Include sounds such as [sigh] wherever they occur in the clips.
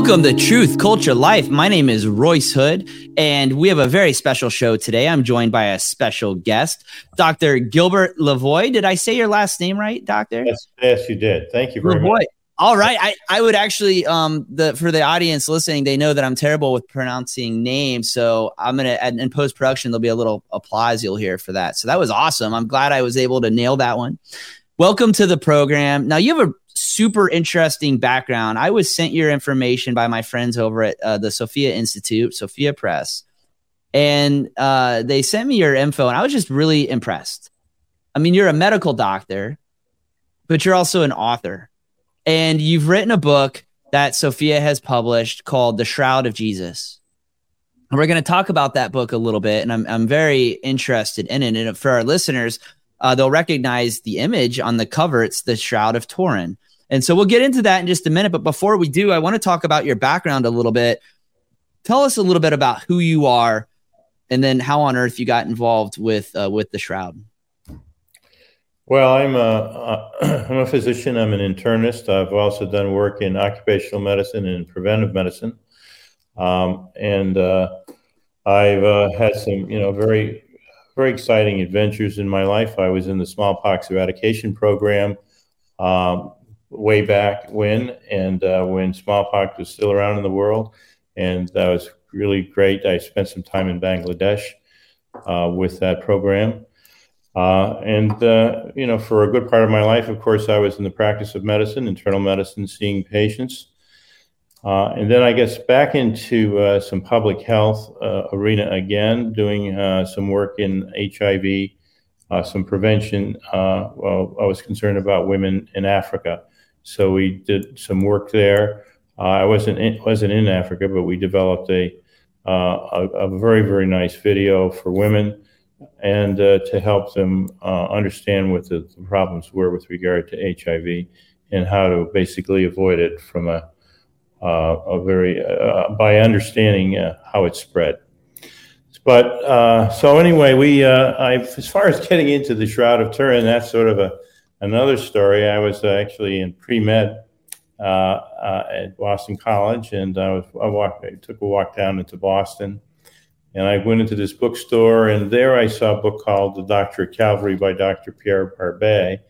Welcome to Truth, Culture, Life. My name is Royce Hood, and we have a very special show today. I'm joined by a special guest, Dr. Gilbert Lavoie. Did I say your last name right, Doctor? Yes, yes, you did. Thank you very Lavoie. much. All right. I, I would actually um the for the audience listening, they know that I'm terrible with pronouncing names. So I'm gonna in post production there'll be a little applause you'll hear for that. So that was awesome. I'm glad I was able to nail that one. Welcome to the program. Now you have a super interesting background. I was sent your information by my friends over at uh, the Sophia Institute, Sophia Press, and uh, they sent me your info, and I was just really impressed. I mean, you're a medical doctor, but you're also an author, and you've written a book that Sophia has published called "The Shroud of Jesus." And we're going to talk about that book a little bit, and I'm I'm very interested in it. And for our listeners, uh, they'll recognize the image on the cover. It's the Shroud of Turin. And so we'll get into that in just a minute. But before we do, I want to talk about your background a little bit. Tell us a little bit about who you are and then how on earth you got involved with uh, with the Shroud. Well, I'm a, [clears throat] I'm a physician. I'm an internist. I've also done work in occupational medicine and preventive medicine. Um, and uh, I've uh, had some, you know, very very exciting adventures in my life. I was in the smallpox eradication program um, way back when, and uh, when smallpox was still around in the world, and that was really great. I spent some time in Bangladesh uh, with that program. Uh, and, uh, you know, for a good part of my life, of course, I was in the practice of medicine, internal medicine, seeing patients. Uh, and then I guess back into uh, some public health arena again, doing some work in HIV, some prevention. Well, I was concerned about women in Africa, so we did some work there. I wasn't in, wasn't in Africa, but we developed a a, a, very very nice video for women, and to help them understand what the, the problems were with regard to HIV and how to basically avoid it from a uh, a very uh, by understanding uh, how it spread. But so anyway, we I, as far as getting into the Shroud of Turin, that's sort of a another story. I was actually in pre med uh, uh, at Boston College, and I was I, walked, I took a walk down into Boston, and I went into this bookstore, and there I saw a book called The Doctor of Calvary by Dr. Pierre Barbet,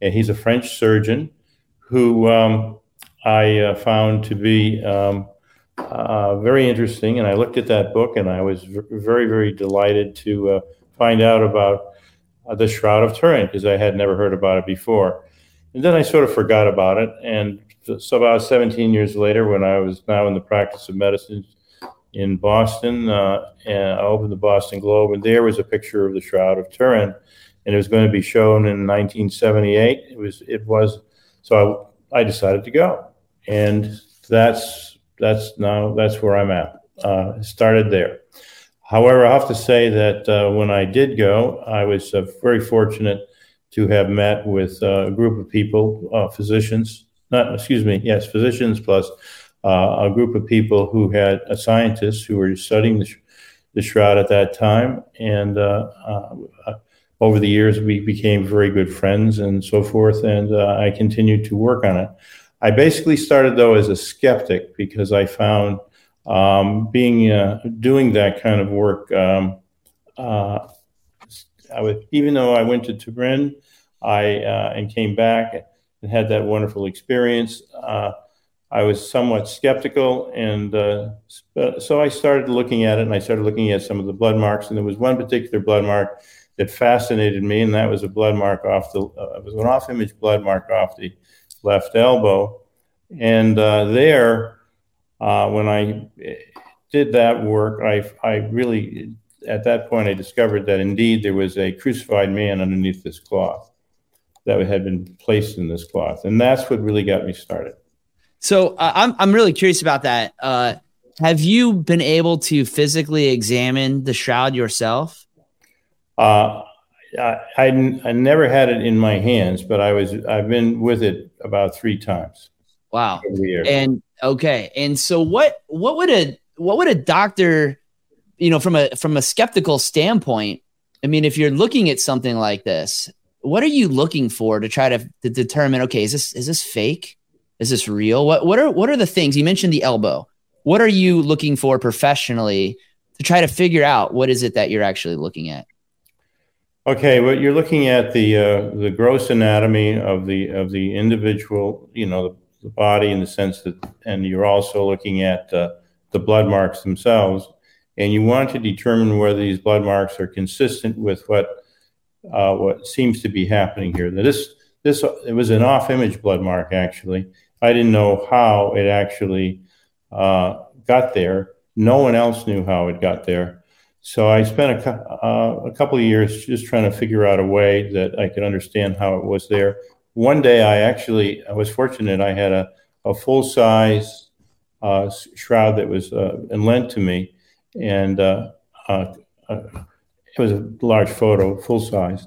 and he's a French surgeon who um, I uh, found to be um, uh, very interesting. And I looked at that book and I was v- very, very delighted to uh, find out about uh, the Shroud of Turin because I had never heard about it before. And then I sort of forgot about it. And so, about 17 years later, when I was now in the practice of medicine in Boston, uh, and I opened the Boston Globe, and there was a picture of the Shroud of Turin. And it was going to be shown in 1978. It was, it was, so I, I decided to go and that's that's now that's where I'm at. Uh, started there. However, I have to say that uh, when I did go, I was uh, very fortunate to have met with uh, a group of people, uh, physicians, not excuse me, yes, physicians plus uh, a group of people who had scientists who were studying the, sh- the shroud at that time, and over the years we became very good friends and so forth, and I continued to work on it. I basically started though as a skeptic because I found um, being uh, doing that kind of work. Um, uh, I would, even though I went to Turin, I uh, and came back and had that wonderful experience. Uh, I was somewhat skeptical, and uh, so I started looking at it, and I started looking at some of the blood marks, and there was one particular blood mark that fascinated me, and that was a blood mark off the, uh, it was an off-image blood mark off the left elbow. And uh, there, when I did that work, I, I really, at that point, I discovered that indeed there was a crucified man underneath this cloth that had been placed in this cloth. And that's what really got me started. So uh, I'm, I'm really curious about that. Uh, have you been able to physically examine the shroud yourself? Uh, I, I, I never had it in my hands, but I was I've been with it about three times. Wow. And okay. And so what what would a what would a doctor, you know, from a from a skeptical standpoint, I mean, if you're looking at something like this, what are you looking for to try to, to determine, okay, is this is this fake? Is this real? What what are what are the things you mentioned the elbow? What are you looking for professionally to try to figure out what is it that you're actually looking at? Okay, well, you're looking at the uh, the gross anatomy of the of the individual, you know, the, body in the sense that, and you're also looking at uh, the blood marks themselves, and you want to determine whether these blood marks are consistent with what uh, what seems to be happening here. That this this it was an off-image blood mark actually. I didn't know how it actually uh, got there. No one else knew how it got there. So I spent a, uh, a couple of years just trying to figure out a way that I could understand how it was there. One day I actually I was fortunate. I had a, a full size uh, shroud that was uh, lent to me, and uh, uh, uh, it was a large photo, full size.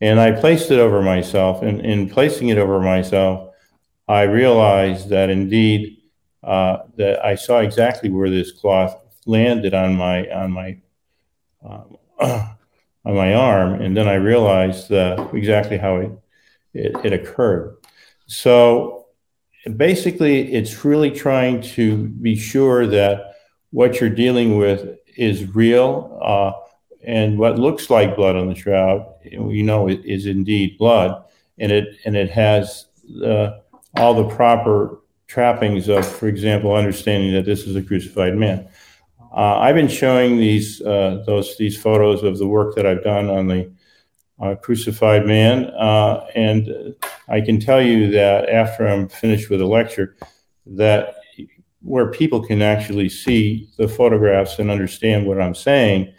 And I placed it over myself. And in placing it over myself, I realized that indeed that I saw exactly where this cloth landed on my on my [clears throat] on my arm, and then I realized uh, exactly how it, it, it occurred. So basically, it's really trying to be sure that what you're dealing with is real, uh, and what looks like blood on the shroud, you know, it is indeed blood, and it and it has uh, all the proper trappings of, for example, understanding that this is a crucified man. Uh, I've been showing these uh, those these photos of the work that I've done on the uh, crucified man, uh, and I can tell you that after I'm finished with the lecture, that where people can actually see the photographs and understand what I'm saying,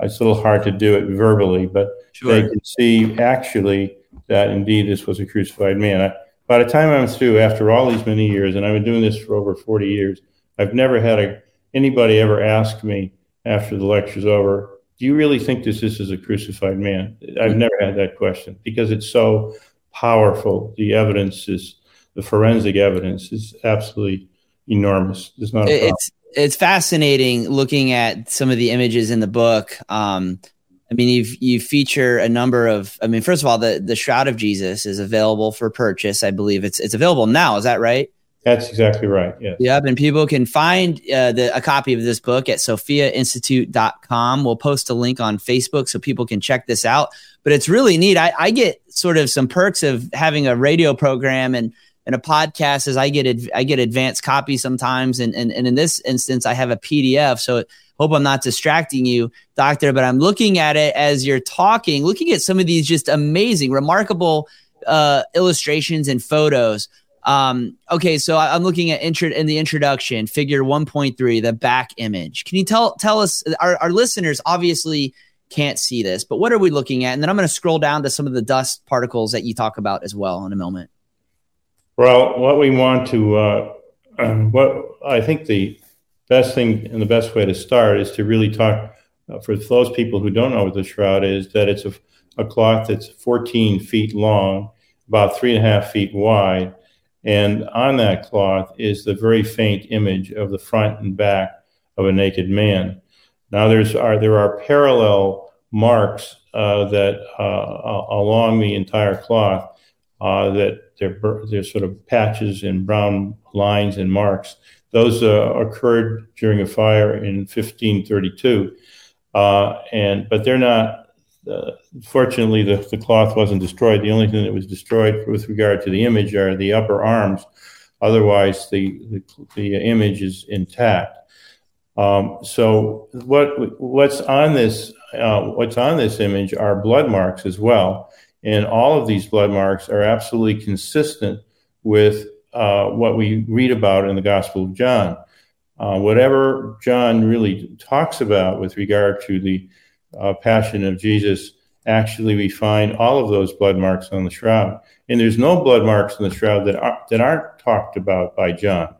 it's a little hard to do it verbally, but sure. they can see actually that indeed this was a crucified man. I, by the time I'm through, after all these many years, and I've been doing this for over 40 years, I've never had a anybody ever asked me after the lecture's over, do you really think this, this is a crucified man? I've never had that question because it's so powerful. The evidence is, the forensic evidence is absolutely enormous. There's not it's, it's fascinating looking at some of the images in the book. Um, I mean, you you feature a number of. I mean, first of all, the the Shroud of Jesus is available for purchase. I believe it's it's available now. Is that right? That's exactly right. Yes. Yep. And people can find uh, the, a copy of this book at sophiainstitute.com. We'll post a link on Facebook so people can check this out. But it's really neat. I, I get sort of some perks of having a radio program and, and a podcast as I get I get advanced copy sometimes. And, and, and in this instance, I have a PDF. So hope I'm not distracting you, doctor, but I'm looking at it as you're talking, looking at some of these just amazing, remarkable uh, illustrations and photos um, okay, so I'm looking at intro in the introduction, figure 1.3, the back image. Can you tell tell us our, our listeners obviously can't see this, but what are we looking at? And then I'm going to scroll down to some of the dust particles that you talk about as well in a moment. Well, what we want to, uh, what I think the best thing and the best way to start is to really talk uh, for those people who don't know what the shroud is. That it's a, a cloth that's 14 feet long, about three and a half feet wide, and on that cloth is the very faint image of the front and back of a naked man. Now there's are there are parallel marks uh, that uh, along the entire cloth uh, that they're, they're sort of patches and brown lines and marks. Those uh, occurred during a fire in 1532, uh, and but they're not uh, fortunately, the, the cloth wasn't destroyed. The only thing that was destroyed with regard to the image are the upper arms. Otherwise, the, the, the image is intact. Um, so what what's on this uh, what's on this image are blood marks as well, and all of these blood marks are absolutely consistent with uh, what we read about in the Gospel of John. Uh, whatever John really talks about with regard to the uh, passion of Jesus, actually we find all of those blood marks on the shroud. And there's no blood marks on the shroud that, are, that aren't talked about by John.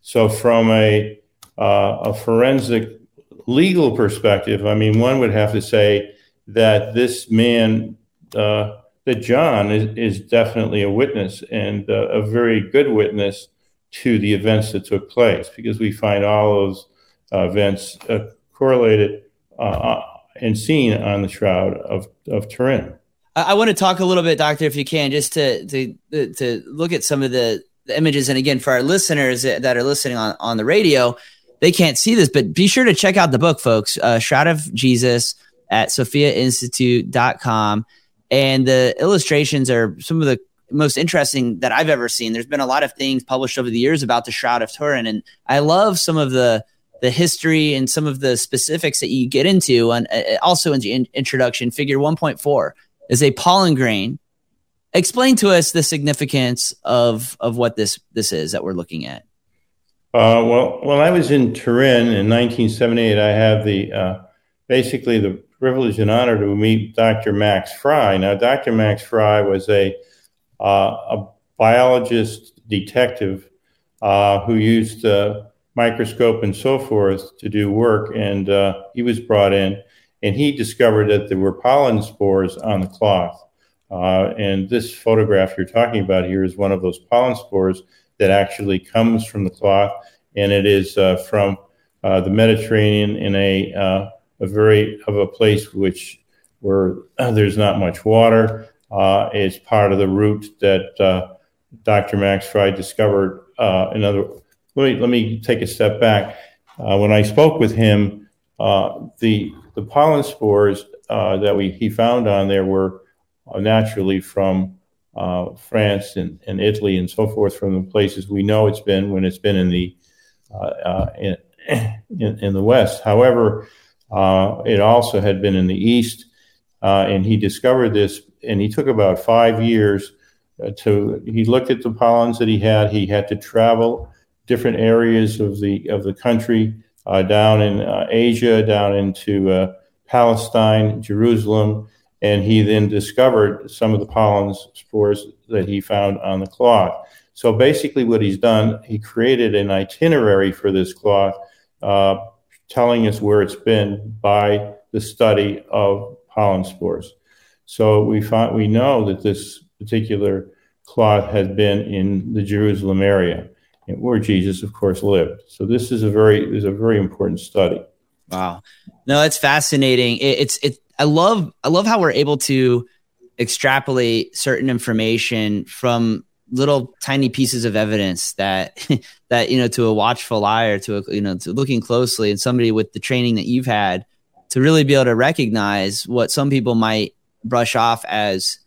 So, from a, uh, a forensic legal perspective, I mean, one would have to say that this man, uh, that John is, is definitely a witness and uh, a very good witness to the events that took place because we find all those uh, events uh, correlated uh, and seen on the shroud of, of Turin. I, I want to talk a little bit, Doctor, if you can, just to, to to look at some of the the images. And again, for our listeners that are listening on, on the radio, they can't see this, but be sure to check out the book, folks. Uh, Shroud of Jesus at sophiainstitute.com. And the illustrations are some of the most interesting that I've ever seen. There's been a lot of things published over the years about the Shroud of Turin, and I love some of the the history and some of the specifics that you get into. And uh, also in the in- introduction, Figure 1.4 is a pollen grain. Explain to us the significance of of what this this is that we're looking at. Uh, well, when I was in Turin in 1978, I had the uh, basically the privilege and honor to meet Dr. Max Frei Now, Dr. Max Frei was a uh, a biologist detective uh, who used microscope and so forth to do work, and uh, he was brought in, and he discovered that there were pollen spores on the cloth. Uh, and this photograph you're talking about here is one of those pollen spores that actually comes from the cloth, and it is uh, from uh, the Mediterranean in a a very of a place which where there's not much water uh, is part of the route that uh, Dr. Max Frei discovered. Uh, another, let me let me take a step back. Uh, when I spoke with him, uh, the the pollen spores uh, that we he found on there were naturally from France and, and Italy and so forth, from the places we know it's been when it's been in the in, in, in the West. However, it also had been in the East. Uh, and he discovered this and he took about five years uh, to he looked at the pollens that he had he had to travel different areas of the of the country uh, down in uh, asia down into uh, palestine jerusalem. And he then discovered some of the pollen spores that he found on the cloth. So basically what he's done he created an itinerary for this cloth uh, telling us where it's been by the study of pollen spores. So we find we know that this particular cloth had been in the Jerusalem area, where Jesus, of course, lived. So this is a very is a very important study. Wow, no, it's fascinating. It, it's it. I love I love how we're able to extrapolate certain information from little tiny pieces of evidence that [laughs] that you know to a watchful eye or to a, you know to looking closely and somebody with the training that you've had to really be able to recognize what some people might brush off as,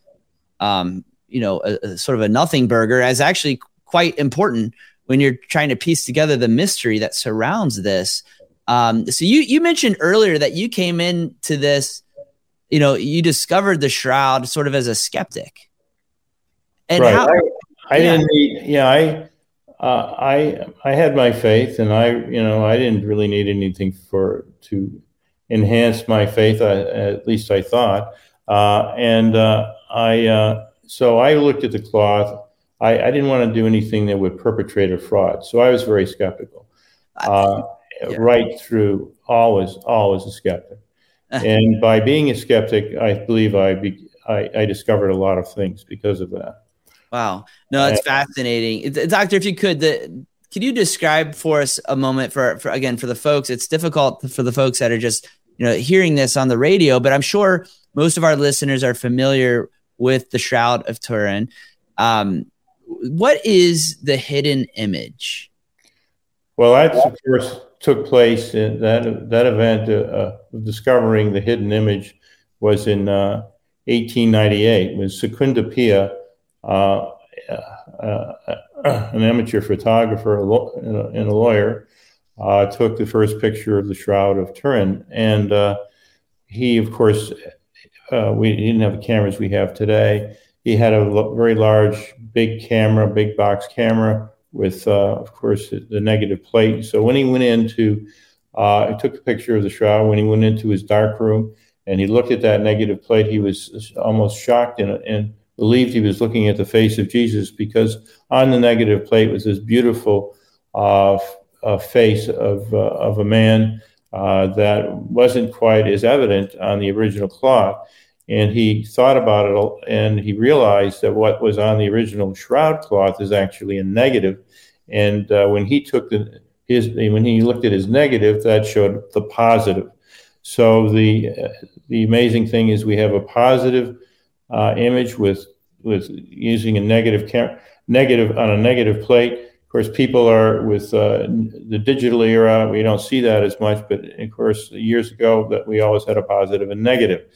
um, you know, a, a sort of a nothing burger as actually quite important when you're trying to piece together the mystery that surrounds this. Um, so you you mentioned earlier that you came into this, you know, you discovered the shroud sort of as a skeptic. And right. How, I, I yeah. didn't. Need, yeah, I. Uh, I I had my faith, and I you know I didn't really need anything for to enhance my faith. I, at least I thought. Uh, and uh, I, uh, so I looked at the cloth. I, I, didn't want to do anything that would perpetrate a fraud. So I was very skeptical, uh, yeah. right through, always, always a skeptic. [laughs] and by being a skeptic, I believe I, be, I, I discovered a lot of things because of that. Wow. No, that's fascinating. Doctor, if you could, the, could you describe for us a moment for, for again for the folks it's difficult for the folks that are just you know hearing this on the radio but i'm sure most of our listeners are familiar with the Shroud of Turin. Um, what is the hidden image? Well, that of course took place in that that event uh, uh discovering the hidden image was in uh, 1898 when Secondo Pia, uh, uh, an amateur photographer and a lawyer, uh, took the first picture of the Shroud of Turin, and he, of course, uh, we didn't have the cameras we have today. He had a very large, big camera, big box camera with, uh, of course, the, negative plate. So when he went into, uh, he took a picture of the shroud. When he went into his dark room and he looked at that negative plate, he was almost shocked and, and believed he was looking at the face of Jesus because on the negative plate was this beautiful uh, uh, face of, uh, of a man uh, that wasn't quite as evident on the original cloth. And he thought about it and he realized that what was on the original shroud cloth is actually a negative. And uh, when he took the, his, when he looked at his negative, that showed the positive. So the, uh, the amazing thing is we have a positive uh, image with with using a negative cam- negative on a negative plate. Of course, people are with uh, the digital era. We don't see that as much, but of course, years ago that we always had a positive and negative.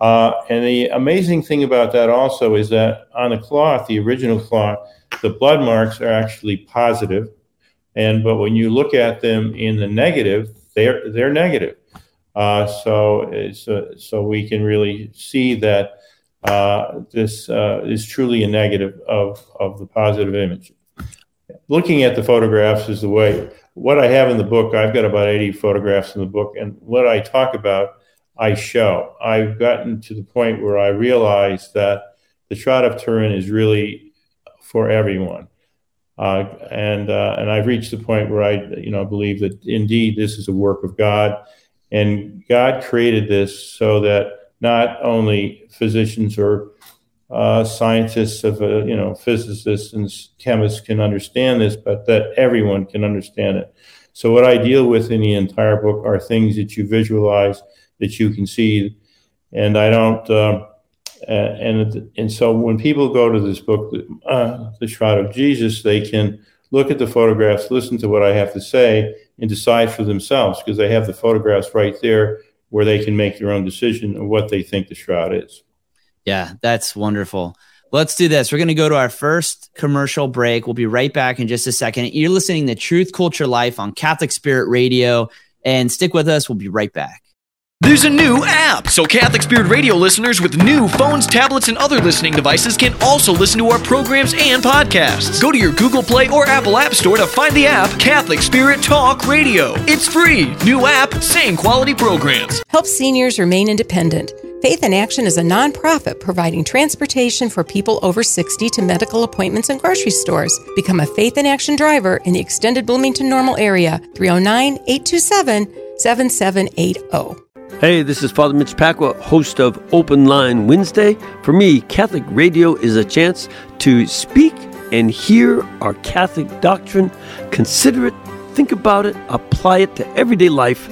Uh, and the amazing thing about that also is that on the cloth, the original cloth, the blood marks are actually positive, and but when you look at them in the negative, they're they're negative. Uh, so uh, so we can really see that uh, this uh, is truly a negative of of the positive image. Looking at the photographs is the way. What I have in the book, I've got about 80 photographs in the book, and what I talk about I show. I've gotten to the point where I realize that the Shroud of Turin is really for everyone. Uh, and uh, and I've reached the point where I you know believe that indeed this is a work of God, and God created this so that not only physicians or uh, scientists of uh, you know physicists and chemists can understand this, but that everyone can understand it. So what I deal with in the entire book are things that you visualize that you can see. And I don't, uh, and and so when people go to this book, uh, The Shroud of Jesus, they can look at the photographs, listen to what I have to say, and decide for themselves because they have the photographs right there where they can make their own decision of what they think the shroud is. Yeah, that's wonderful. Let's do this. We're going to go to our first commercial break. We'll be right back in just a second. You're listening to Truth Culture Life on Catholic Spirit Radio, and stick with us. We'll be right back. There's a new app, so Catholic Spirit Radio listeners with new phones, tablets, and other listening devices can also listen to our programs and podcasts. Go to your Google Play or Apple App Store to find the app Catholic Spirit Talk Radio. It's free. New app, same quality programs. Help seniors remain independent. Faith in Action is a nonprofit providing transportation for people over 60 to medical appointments and grocery stores. Become a Faith in Action driver in the extended Bloomington Normal area, 309 827 7780. Hey, this is Father Mitch Pacwa, host of Open Line Wednesday. For me, Catholic radio is a chance to speak and hear our Catholic doctrine, consider it, think about it, apply it to everyday life,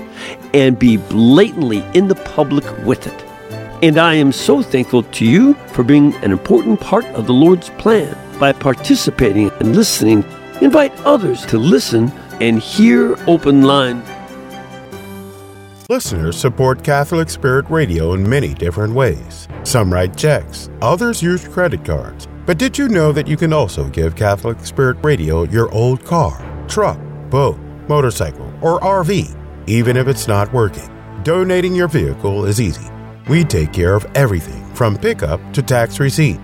and be blatantly in the public with it. And I am so thankful to you for being an important part of the Lord's plan. By participating and listening, invite others to listen and hear Open Line Listeners support Catholic Spirit Radio in many different ways. Some write checks, others use credit cards. But did you know that you can also give Catholic Spirit Radio your old car, truck, boat, motorcycle, or RV, even if it's not working? Donating your vehicle is easy. We take care of everything from pickup to tax receipt.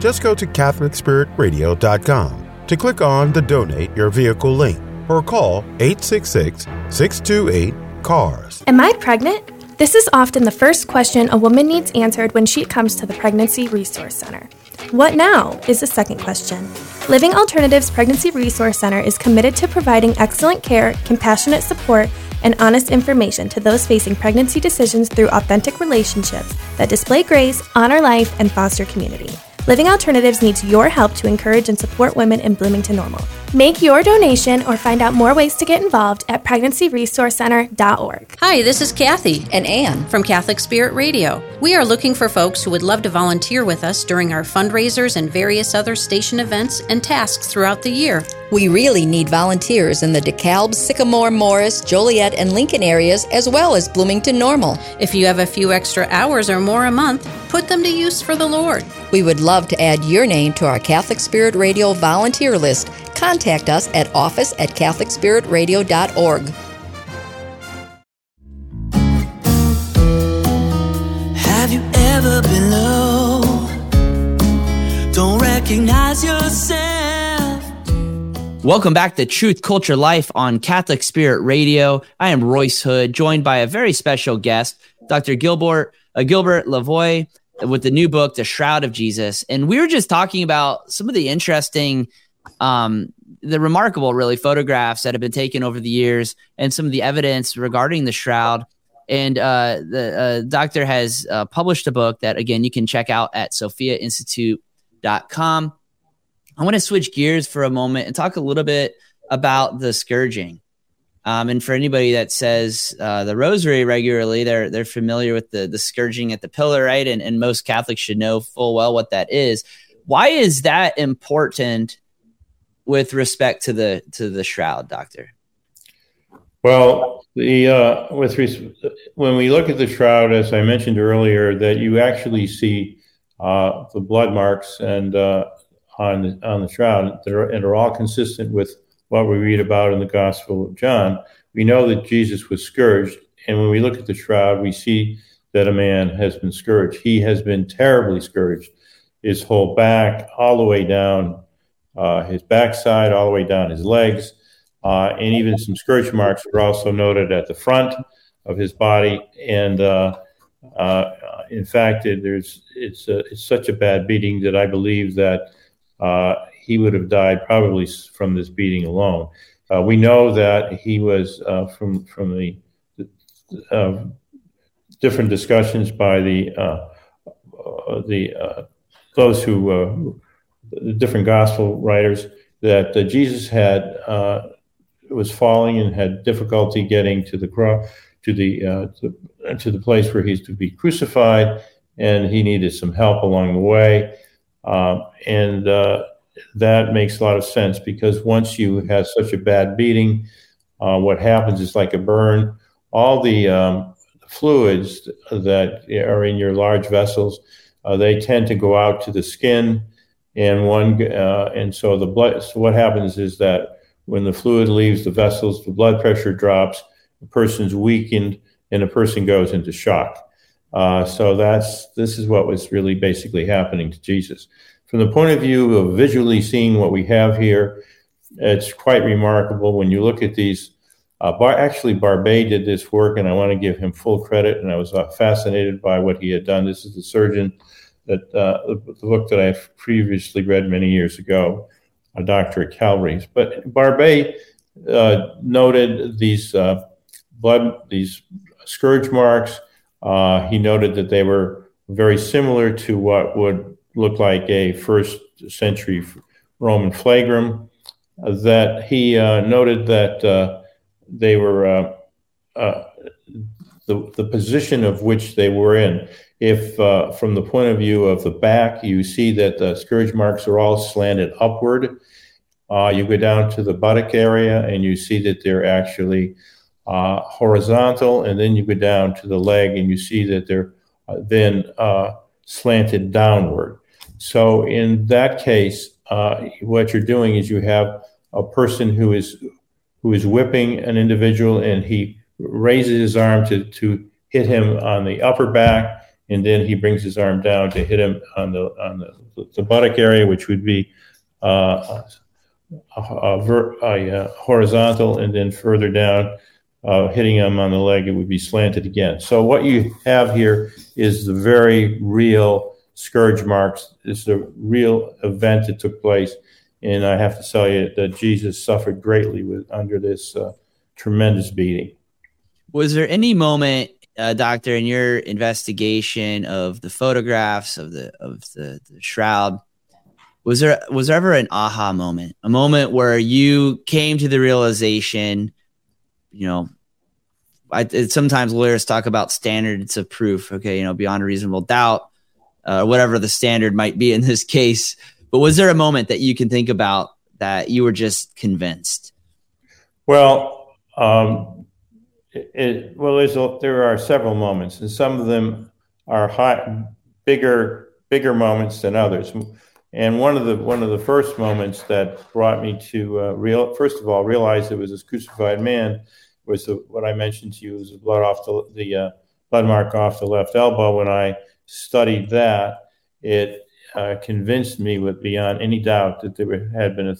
Just go to CatholicSpiritRadio.com to click on the Donate Your Vehicle link or call 866 628 cars. Am I pregnant? This is often the first question a woman needs answered when she comes to the Pregnancy Resource Center. What now is the second question. Living Alternatives Pregnancy Resource Center is committed to providing excellent care, compassionate support, and honest information to those facing pregnancy decisions through authentic relationships that display grace, honor life, and foster community. Living Alternatives needs your help to encourage and support women in Bloomington Normal. Make your donation or find out more ways to get involved at pregnancyresourcecenter.org. Hi, this is Kathy and Ann from Catholic Spirit Radio. We are looking for folks who would love to volunteer with us during our fundraisers and various other station events and tasks throughout the year. We really need volunteers in the DeKalb, Sycamore, Morris, Joliet, and Lincoln areas, as well as Bloomington Normal. If you have a few extra hours or more a month, put them to use for the Lord. We would love to add your name to our Catholic Spirit Radio volunteer list. Contact us at office at CatholicSpiritRadio.org. Have you ever been low? Don't recognize yourself. Welcome back to Truth Culture Life on Catholic Spirit Radio. I am Royce Hood, joined by a very special guest, Dr. Gilbert uh, Gilbert Lavoie, with the new book, The Shroud of Jesus. And we were just talking about some of the interesting, um, the remarkable, really, photographs that have been taken over the years and some of the evidence regarding the shroud. And uh, the uh, doctor has uh, published a book that, again, you can check out at sophiainstitute.com. I want to switch gears for a moment and talk a little bit about the scourging. Um, and for anybody that says uh, the rosary regularly, they're they're familiar with the the scourging at the pillar, right? And and most Catholics should know full well what that is. Why is that important with respect to the to the shroud, doctor? Well, the uh, with res- when we look at the shroud, as I mentioned earlier, that you actually see uh, the blood marks and uh, on the, on the shroud, that are, and are all consistent with what we read about in the Gospel of John. We know that Jesus was scourged, and when we look at the shroud, we see that a man has been scourged. He has been terribly scourged. His whole back, all the way down uh, his backside, all the way down his legs, uh, and even some scourge marks were also noted at the front of his body. And uh, uh in fact, it, there's it's a, it's such a bad beating that I believe that uh, he would have died probably from this beating alone. We know that he was from from the different discussions by the the those who the different gospel writers that Jesus had was falling and had difficulty getting to the cross to the to, to, the place where he's to be crucified, and he needed some help along the way, um, and that makes a lot of sense because once you have such a bad beating, uh, what happens is like a burn. All the um, fluids that are in your large vessels, uh, they tend to go out to the skin, and one uh, and so the blood. So what happens is that when the fluid leaves the vessels, the blood pressure drops, the person's weakened, and the person goes into shock. Uh, so that's this is what was really basically happening to Jesus. From the point of view of visually seeing what we have here, it's quite remarkable when you look at these uh, Bar- actually, Barbet did this work, and I want to give him full credit. And I was uh, fascinated by what he had done. This is the surgeon that uh, the, book that I previously read many years ago, a doctor at Calvary's. But Barbet uh, noted these uh, blood, these scourge marks. Uh, he noted that they were very similar to what would look like a first century Roman flagrum. that he noted that they were uh, uh, the the position of which they were in. If uh, from the point of view of the back, you see that the scourge marks are all slanted upward. Uh, you go down to the buttock area and you see that they're actually uh, horizontal, and then you go down to the leg and you see that they're uh, then slanted downward. So in that case, what you're doing is you have a person who is who is whipping an individual and he raises his arm to, to hit him on the upper back and then he brings his arm down to hit him on the on the, the buttock area which would be uh, a, a, horizontal and then further down uh, hitting him on the leg it would be slanted again. So what you have here is the very real scourge marks. Is a real event that took place. And I have to tell you that Jesus suffered greatly with under this uh, tremendous beating. Was there any moment, uh, doctor, in your investigation of the photographs of the of the, the shroud? Was there was there ever an aha moment, a moment where you came to the realization, you know, I, it, sometimes lawyers talk about standards of proof. Okay, you know, beyond a reasonable doubt, uh, whatever the standard might be in this [laughs] case. But was there a moment that you can think about that you were just convinced? Well, um, it, well, a, there are several moments, and some of them are high, bigger, bigger moments than others. And one of the one of the first moments that brought me to uh, real, first of all, realize it was this crucified man was the, what I mentioned to you was the blood off the the uh, blood mark off the left elbow. When I studied that, it uh, convinced me with beyond any doubt that there had been a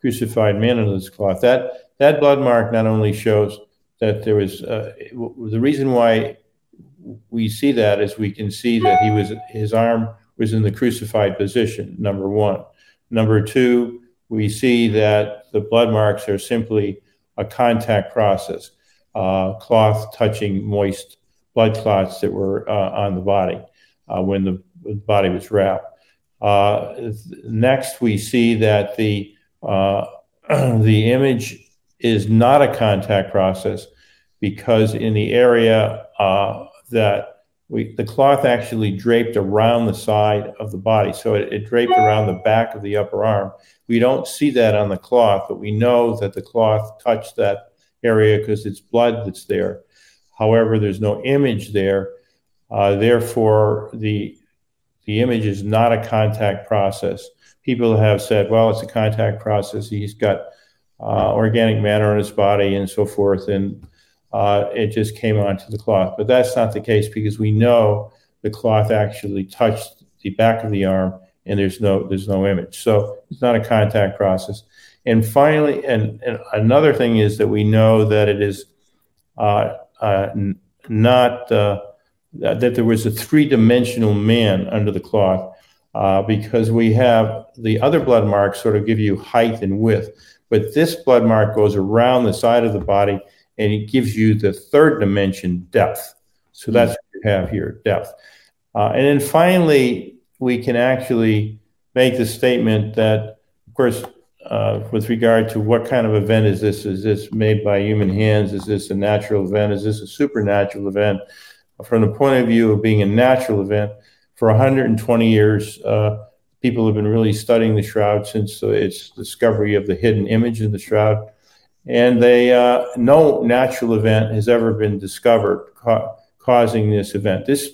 crucified man under this cloth. That that blood mark not only shows that there was uh, the reason why we see that is we can see that he was his arm was in the crucified position. Number one. Number two, we see that the blood marks are simply a contact process, uh, cloth touching moist blood clots that were uh, on the body uh, when the body was wrapped. Uh, next, we see that the uh, [clears throat] the image is not a contact process because in the area uh, that we, the cloth actually draped around the side of the body. So it, it, draped around the back of the upper arm. We don't see that on the cloth, but we know that the cloth touched that area because it's blood that's there. However, there's no image there. Uh, therefore, the, the image is not a contact process. People have said, well, it's a contact process. He's got uh, organic matter on his body and so forth. And uh, it just came onto the cloth. But that's not the case because we know the cloth actually touched the back of the arm and there's no there's no image. So it's not a contact process. And finally, and, and another thing is that we know that it is uh, uh, not uh, that there was a three-dimensional man under the cloth uh, because we have the other blood marks sort of give you height and width, but this blood mark goes around the side of the body and it gives you the third dimension depth. So that's what you have here, depth. Uh, and then finally, we can actually make the statement that, of course, uh, with regard to what kind of event is this? Is this made by human hands? Is this a natural event? Is this a supernatural event? From the point of view of being a natural event, for 120 years, uh, people have been really studying the shroud since its discovery of the hidden image in the shroud and they uh, no natural event has ever been discovered ca- causing this event. This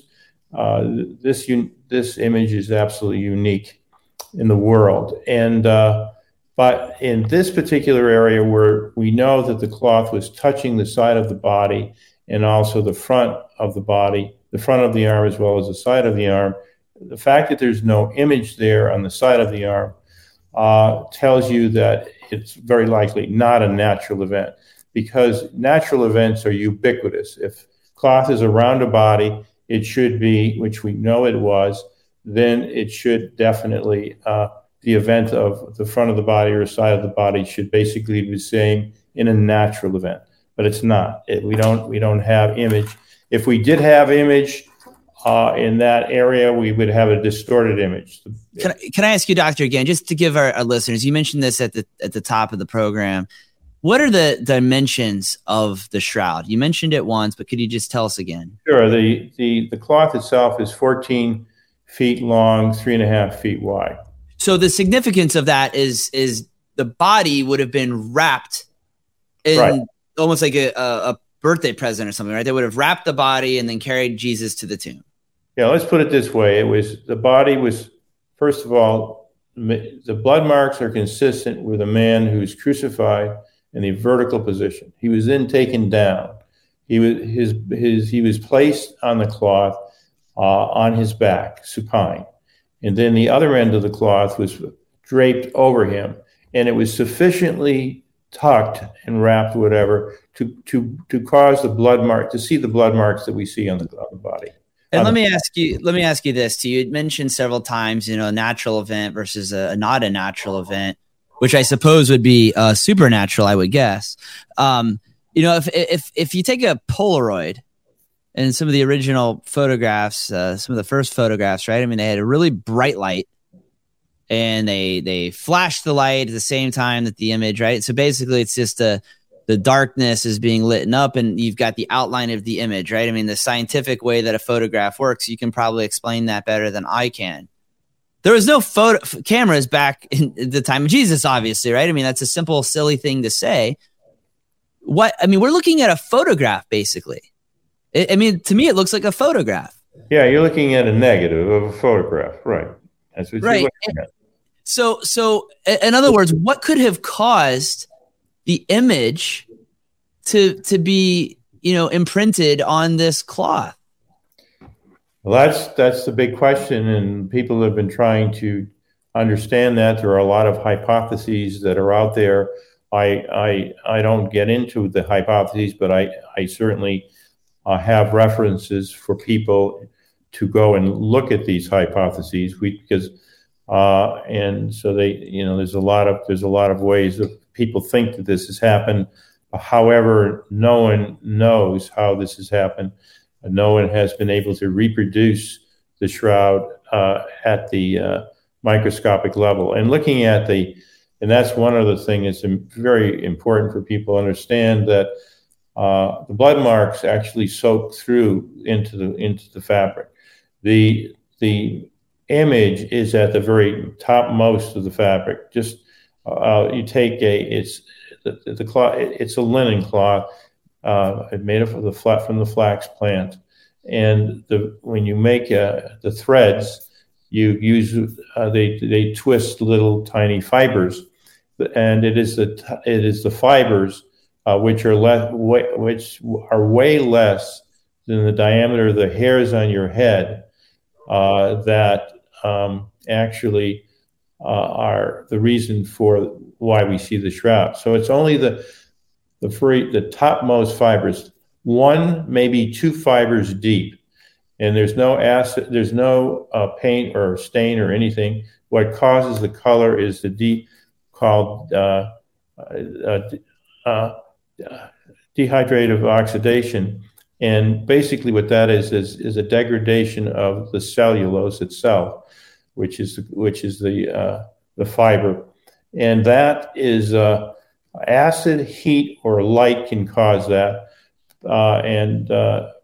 uh, this un- this image is absolutely unique in the world, and uh, but in this particular area where we know that the cloth was touching the side of the body and also the front of the body, the front of the arm as well as the side of the arm, the fact that there's no image there on the side of the arm uh, tells you that it's very likely not a natural event because natural events are ubiquitous. If cloth is around a body, it should be, which we know it was, then it should definitely, uh, the event of the front of the body or side of the body should basically be the same in a natural event, but it's not. It, we don't we don't have image. If we did have image, uh, in that area, we would have a distorted image. Can I, can I ask you, doctor, again, just to give our, our, listeners? You mentioned this at the at the top of the program. What are the dimensions of the shroud? You mentioned it once, but could you just tell us again? Sure. The the the cloth itself is 14 feet long, three and a half feet wide. So the significance of that is is the body would have been wrapped in right. almost like a, a, a birthday present or something, right? They would have wrapped the body and then carried Jesus to the tomb. Yeah, let's put it this way: it was the body was first of all the blood marks are consistent with a man who's crucified in a vertical position. He was then taken down. He was his his he was placed on the cloth uh, on his back, supine, and then the other end of the cloth was draped over him, and it was sufficiently tucked and wrapped, whatever, to to to cause the blood mark to see the blood marks that we see on the, on the body. And um, let me ask you, let me ask you this too. You mentioned several times, you know, a natural event versus a, a not a natural event, which I suppose would be uh, supernatural, I would guess. Um, you know, if, if, if you take a Polaroid and some of the original photographs, uh, some of the first photographs, right? I mean, they had a really bright light and they, they flashed the light at the same time that the image, right? So basically it's just a, the darkness is being lit up and you've got the outline of the image, right? I mean, the scientific way that a photograph works, you can probably explain that better than I can. There was no photo cameras back [laughs] in the time of Jesus, obviously, right? I mean, that's a simple, silly thing to say. What I mean, we're looking at a photograph, basically. I, I mean, to me, it looks like a photograph. Yeah, you're looking at a negative of a photograph, right? That's what right. you're looking at. So, so in other words, what could have caused the image to to be you know imprinted on this cloth? Well that's that's the big question and people have been trying to understand that. There are a lot of hypotheses that are out there. I i i don't get into the hypotheses but i i certainly uh, have references for people to go and look at these hypotheses. We, because uh, and so they you know there's a lot of there's a lot of ways of people think that this has happened. However, no one knows how this has happened. No one has been able to reproduce the shroud uh, at the uh, microscopic level. And looking at the, and that's one other thing that's very important for people to understand that uh, the blood marks actually soak through into the into the fabric. The the image is at the very topmost of the fabric. Just uh, you take a it's the, the cloth it's a linen cloth uh, made of the flat from the flax plant, and the when you make uh, the threads, you use uh, they they twist little tiny fibers, and it is the it is the fibers uh, which are less which are way less than the diameter of the hairs on your head uh, that um, actually are the reason for why we see the shroud. So it's only the the free the topmost fibers, one maybe two fibers deep, and there's no acid, there's no uh, paint or stain or anything. What causes the color is the deep called uh, uh, uh dehydrative oxidation. And basically, what that is is, is a degradation of the cellulose itself, which is which is the uh, the fiber, and that is uh, acid, heat, or light can cause that. Uh, and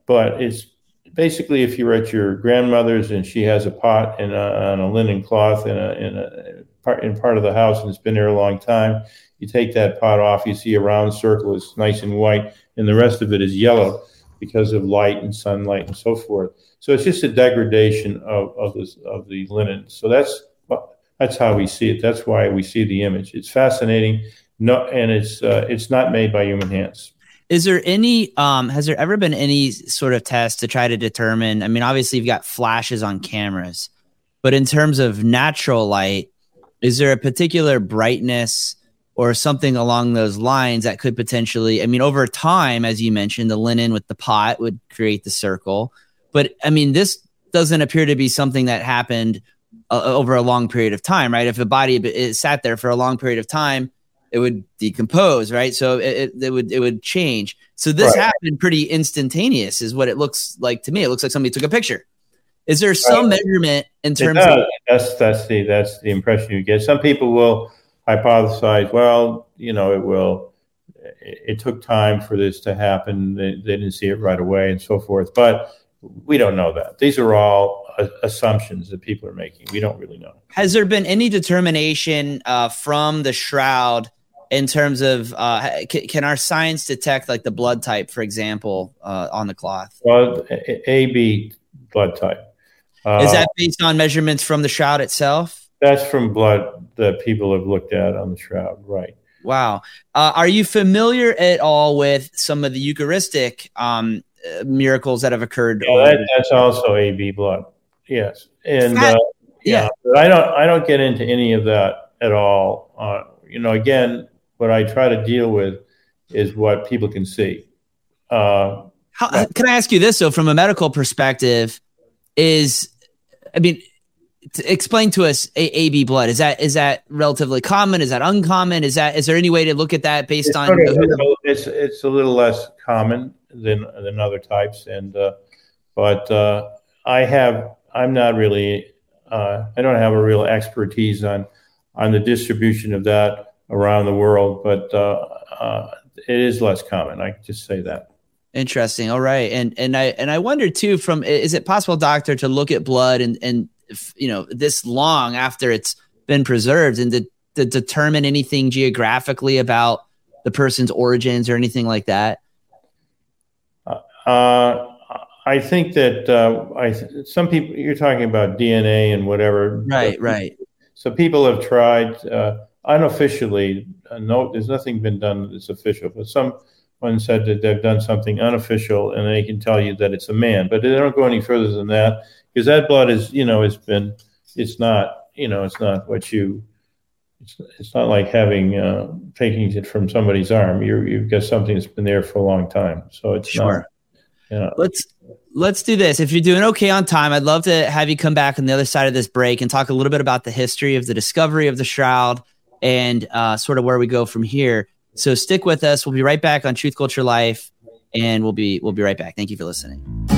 but it's basically if you're at your grandmother's and she has a pot and on a linen cloth in a, in a part in part of the house and it's been there a long time, you take that pot off, you see a round circle is nice and white, and the rest of it is yellow because of light and sunlight and so forth. So it's just a degradation of of, this, of the linen. So that's that's how we see it. That's why we see the image. It's fascinating. No, and it's uh, it's not made by human hands. Is there any? Um, has there ever been any sort of test to try to determine? I mean, obviously you've got flashes on cameras, but in terms of natural light, is there a particular brightness or something along those lines that could potentially? I mean, over time, as you mentioned, the linen with the pot would create the circle, but I mean, this doesn't appear to be something that happened uh, over a long period of time, right? If a body it sat there for a long period of time, it would decompose, right? So it, it, would it would change. So this right. happened pretty instantaneous, is what it looks like to me. It looks like somebody took a picture. Is there some right. measurement in terms of that's that's the that's the impression you get. Some people will hypothesize, well, you know, it will. It, it took time for this to happen. They, they didn't see it right away, and so forth. But we don't know that. These are all assumptions that people are making. We don't really know. Has there been any determination uh, from the shroud in terms of uh, c- can our science detect like the blood type, for example, uh, on the cloth? Well, AB blood type. Is that uh, based on measurements from the shroud itself? That's from blood that people have looked at on the shroud, right? Wow. Uh, are you familiar at all with some of the Eucharistic um, uh, miracles that have occurred? Yeah, that, that's also AB blood. Yes, and uh, yeah, yeah I don't I don't get into any of that at all. Uh, you know, again, what I try to deal with is what people can see. Uh, How, can I ask you this though, from a medical perspective? Is I mean, to explain to us a- AB blood. Is that is that relatively common? Is that uncommon? Is that is there any way to look at that based it's on? Sort of, it's it's a little less common than than other types, and uh, but uh, I have I'm not really uh, I don't have a real expertise on on the distribution of that around the world, but uh, uh, it is less common. I can just say that. Interesting. All right, and and I and I wonder too. From is it possible, doctor, to look at blood and and you know this long after it's been preserved and to, to determine anything geographically about the person's origins or anything like that? Uh, I think that uh, I some people you're talking about DNA and whatever. Right, right. So people have tried uh, unofficially. Uh, no, there's nothing been done that's official, but someone said that they've done something unofficial, and they can tell you that it's a man, but they don't go any further than that because that blood is, you know, it's been. It's not, you know, it's not what you. It's, it's not like having uh, taking it from somebody's arm. you you've got something that's been there for a long time, so it's sure. Not, you know, let's let's do this. If you're doing okay on time, I'd love to have you come back on the other side of this break and talk a little bit about the history of the discovery of the shroud and uh, sort of where we go from here. So stick with us. We'll be right back on Truth Culture Life, and we'll be we'll be right back. Thank you for listening.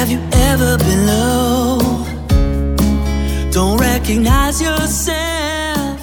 Have you ever been low? Don't recognize yourself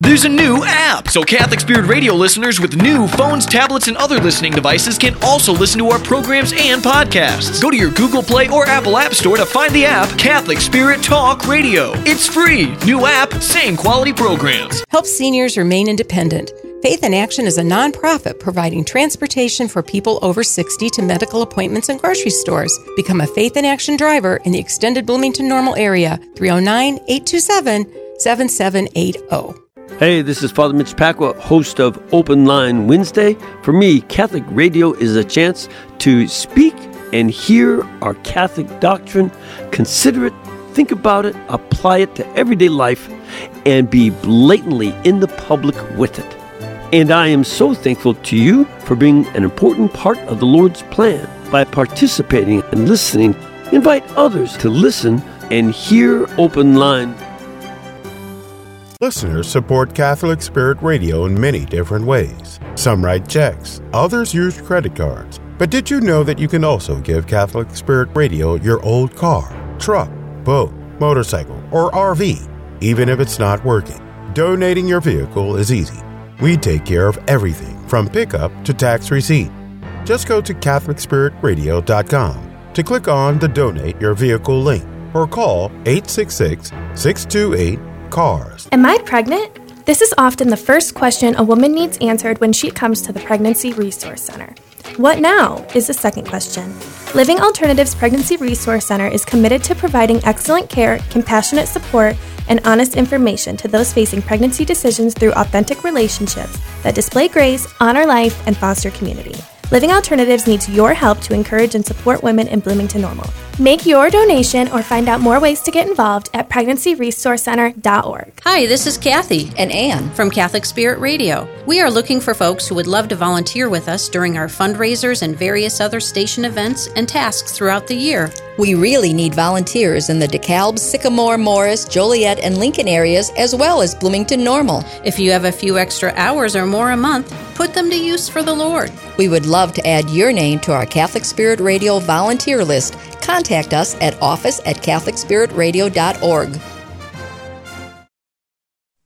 There's a new app, so Catholic Spirit Radio listeners with new phones, tablets, and other listening devices can also listen to our programs and podcasts. Go to your Google Play or Apple App Store to find the app Catholic Spirit Talk Radio. It's free. New app, same quality programs. Help seniors remain independent. Faith in Action is a nonprofit providing transportation for people over 60 to medical appointments and grocery stores. Become a Faith in Action driver in the extended Bloomington Normal area, 309 827 7780. Hey, this is Father Mitch Pacwa, host of Open Line Wednesday. For me, Catholic radio is a chance to speak and hear our Catholic doctrine, consider it, think about it, apply it to everyday life, and be blatantly in the public with it. And I am so thankful to you for being an important part of the Lord's plan. By participating and listening, invite others to listen and hear Open Line. Listeners support Catholic Spirit Radio in many different ways. Some write checks, others use credit cards. But did you know that you can also give Catholic Spirit Radio your old car, truck, boat, motorcycle, or RV, even if it's not working? Donating your vehicle is easy. We take care of everything from pickup to tax receipt. Just go to CatholicSpiritRadio.com to click on the Donate Your Vehicle link or call 866 628 CARS. Am I pregnant? This is often the first question a woman needs answered when she comes to the Pregnancy Resource Center. What now is the second question. Living Alternatives Pregnancy Resource Center is committed to providing excellent care, compassionate support, and honest information to those facing pregnancy decisions through authentic relationships that display grace, honor life, and foster community. Living Alternatives needs your help to encourage and support women in Bloomington Normal. Make your donation or find out more ways to get involved at pregnancyresourcecenter.org. Hi, this is Kathy And Anne. from Catholic Spirit Radio. We are looking for folks who would love to volunteer with us during our fundraisers and various other station events and tasks throughout the year. We really need volunteers in the DeKalb, Sycamore, Morris, Joliet, and Lincoln areas, as well as Bloomington Normal. If you have a few extra hours or more a month, put them to use for the Lord. We would love to add your name to our Catholic Spirit Radio volunteer list. Contact us at office at CatholicSpiritRadio.org.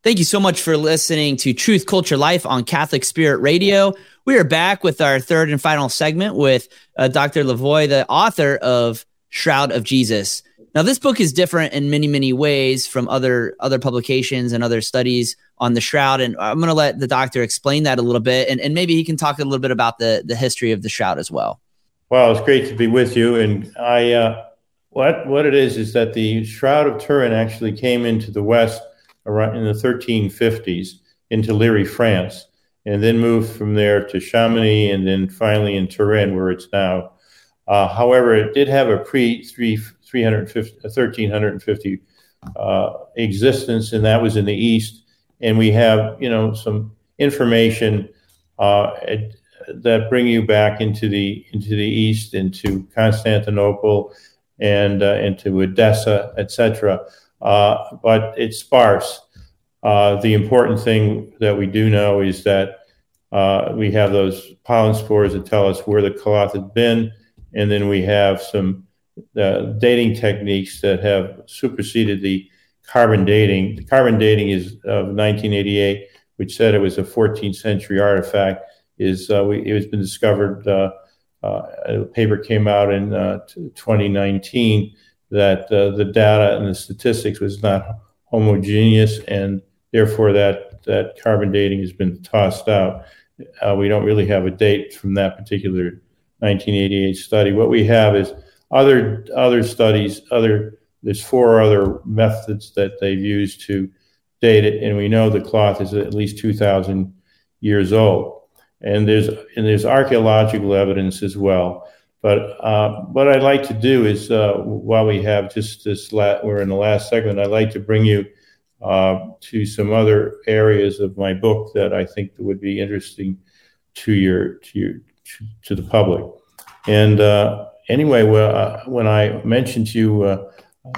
Thank you so much for listening to Truth Culture Life on Catholic Spirit Radio. We are back with our third and final segment with uh, Dr. Lavoie, the author of Shroud of Jesus. Now, this book is different in many, many ways from other other publications and other studies on the shroud. And I'm going to let the doctor explain that a little bit, and, and maybe he can talk a little bit about the the history of the shroud as well. Well, it's great to be with you. And I, uh, what what it is is that the Shroud of Turin actually came into the West around in the 1350s into Lirey, France, and then moved from there to Chambéry, and then finally in Turin, where it's now. Uh, however, it did have a pre 350, 1350 uh, existence, and that was in the East. And we have, you know, some information uh, it, that bring you back into the into the East, into Constantinople, and uh, into Edessa, etc. Uh, but it's sparse. Uh, the important thing that we do know is that uh, we have those pollen spores that tell us where the cloth had been, and then we have some uh, dating techniques that have superseded the carbon dating. The carbon dating is of 1988, which said it was a 14th century artifact. Is uh, we, it has been discovered? Uh, a paper came out in 2019 that the data and the statistics was not homogeneous, and therefore that that carbon dating has been tossed out. Uh, we don't really have a date from that particular 1988 study. What we have is other other studies. Other there's four other methods that they've used to date it, and we know the cloth is at least 2,000 years old. And there's and there's archaeological evidence as well. But uh, what I'd like to do is, uh, while we have just this, la- we're in the last segment, I'd like to bring you uh, to some other areas of my book that I think would be interesting to your to your to, to the public. And uh, anyway, well, uh, when I mentioned to you uh,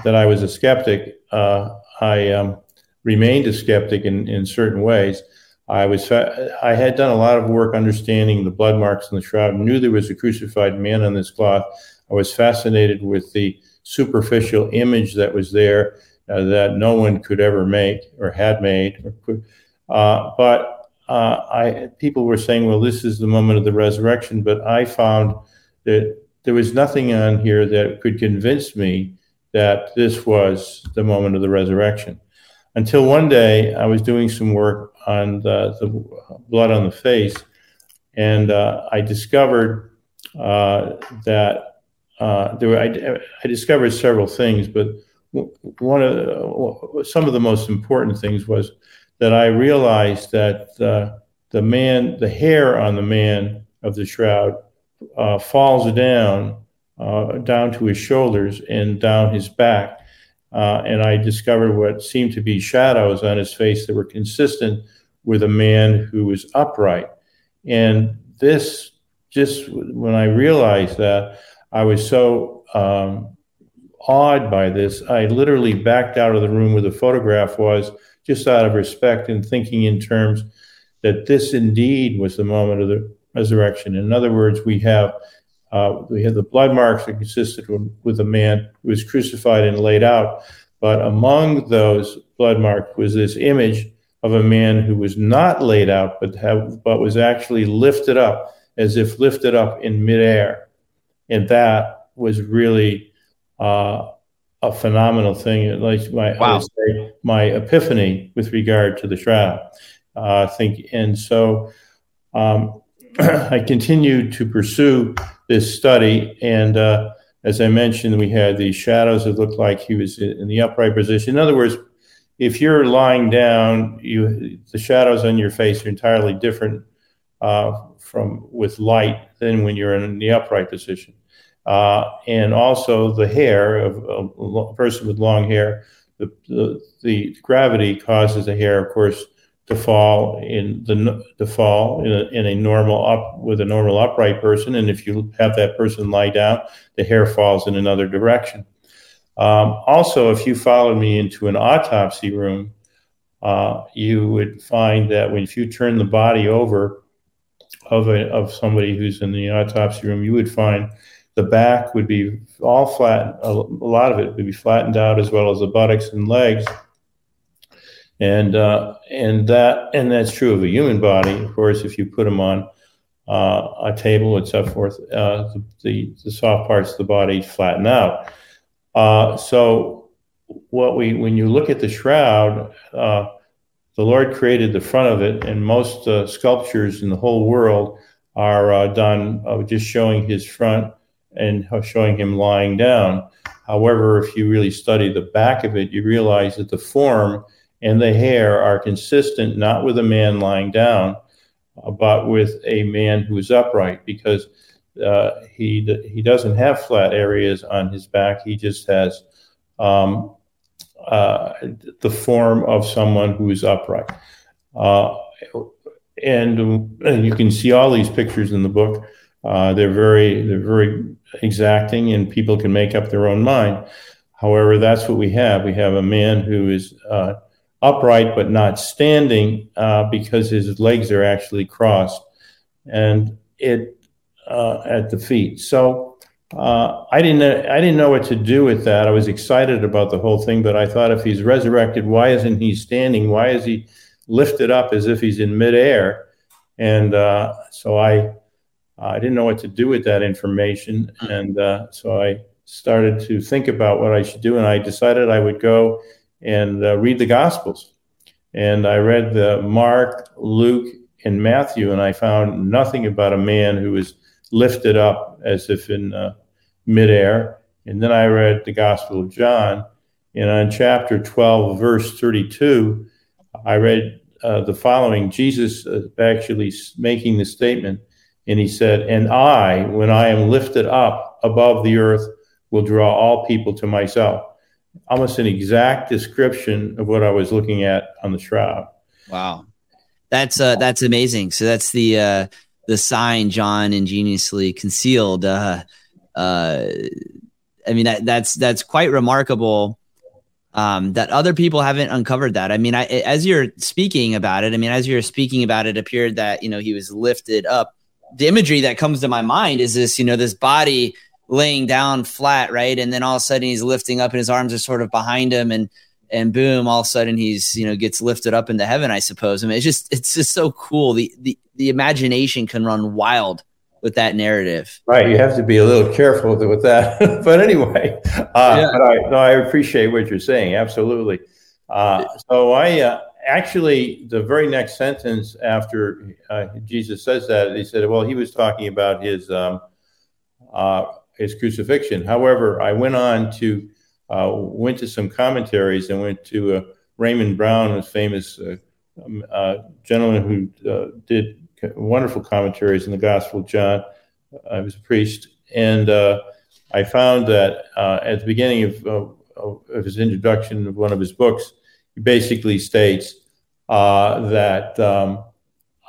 that I was a skeptic, I um, remained a skeptic in, in certain ways. I was I had done a lot of work understanding the blood marks in the shroud. Knew there was a crucified man on this cloth. I was fascinated with the superficial image that was there uh, that no one could ever make or had made or could, Uh, but uh, I people were saying, well, this is the moment of the resurrection, but I found that there was nothing on here that could convince me that this was the moment of the resurrection. Until one day, I was doing some work on the, the blood on the face, and uh, I discovered uh, that uh, there were, I, I, discovered several things, but one of some of the most important things was that I realized that uh, the man, the hair on the man of the shroud, uh, falls down uh, down to his shoulders and down his back, and I discovered what seemed to be shadows on his face that were consistent with a man who was upright, and this just when I realized that, I was so um, awed by this. I literally backed out of the room where the photograph was, just out of respect and thinking in terms that this indeed was the moment of the resurrection. In other words, we have uh, we had the blood marks that consisted with a man who was crucified and laid out, but among those blood marks was this image of a man who was not laid out, but have, but was actually lifted up as if lifted up in midair. And that was really uh, a phenomenal thing. Like my, wow. say, my epiphany with regard to the shroud. Uh, I think, and so um, [clears throat] I continued to pursue this study. And uh, as I mentioned, we had these shadows that looked like he was in the upright position. In other words, if you're lying down, you the shadows on your face are entirely different uh, from with light than when you're in the upright position. Uh, and also the hair of a person with long hair, the, the, the, gravity causes the hair, of course, to fall in the to fall in a, in a normal up with a normal upright person. And if you have that person lie down, the hair falls in another direction. Um, also, if you followed me into an autopsy room, uh, you would find that when if you turn the body over, of a, of somebody who's in the autopsy room, you would find the back would be all flat. A, a lot of it would be flattened out, as well as the buttocks and legs. And uh, and that and that's true of a human body. Of course, if you put them on uh, a table and so forth, uh, the, the, soft parts of the body flatten out. Uh, so what we when you look at the shroud uh, the Lord created the front of it, and most uh, sculptures in the whole world are done just showing his front and showing him lying down. However, if you really study the back of it, you realize that the form and the hair are consistent not with a man lying down, uh, but with a man who is upright, because uh, he he doesn't have flat areas on his back. He just has um, uh, the form of someone who is upright. Uh, and, and, you can see all these pictures in the book. Uh, they're very they're very exacting, and people can make up their own mind. However, that's what we have. We have a man who is uh, upright but not standing uh, because his legs are actually crossed, and it uh, at the feet. So uh, I didn't I didn't know what to do with that. I was excited about the whole thing, but I thought if he's resurrected, why isn't he standing? Why is he lifted up as if he's in midair? And uh, so I I didn't know what to do with that information, and uh, so I started to think about what I should do, and I decided I would go and uh, read the Gospels. And I read the Mark, Luke, and Matthew, and I found nothing about a man who was lifted up as if in uh, midair. And then I read the Gospel of John. And on chapter 12, verse 32, I read uh, the following Jesus uh, actually making the statement, and he said, And I, when I am lifted up above the earth, will draw all people to myself. Almost an exact description of what I was looking at on the shroud. Wow. That's uh, that's amazing. So that's the uh, the sign John ingeniously concealed. Uh, uh, I mean, that, that's that's quite remarkable. Um, that other people haven't uncovered that. I mean, I, as you're speaking about it, I mean, as you're speaking about it, it appeared that you know he was lifted up. The imagery that comes to my mind is this, you know, this body laying down flat, right, and then all of a sudden he's lifting up, and his arms are sort of behind him, and and boom, all of a sudden he's you know gets lifted up into heaven. I suppose. I mean, it's just it's just so cool. The the the imagination can run wild with that narrative. Right. You have to be a little careful with that. [laughs] but anyway, uh, yeah. but I, no, I appreciate what you're saying. Absolutely. Uh, so I uh, actually, the very next sentence after uh, Jesus says that, he said, well, he was talking about his, um, uh, his crucifixion. However, I went on to, uh, went to some commentaries and went to Raymond Brown, a famous um, gentleman who did wonderful commentaries in the Gospel of John. I was a priest, and uh, I found that uh, at the beginning of, of, of, his introduction of one of his books, he basically states uh, that um,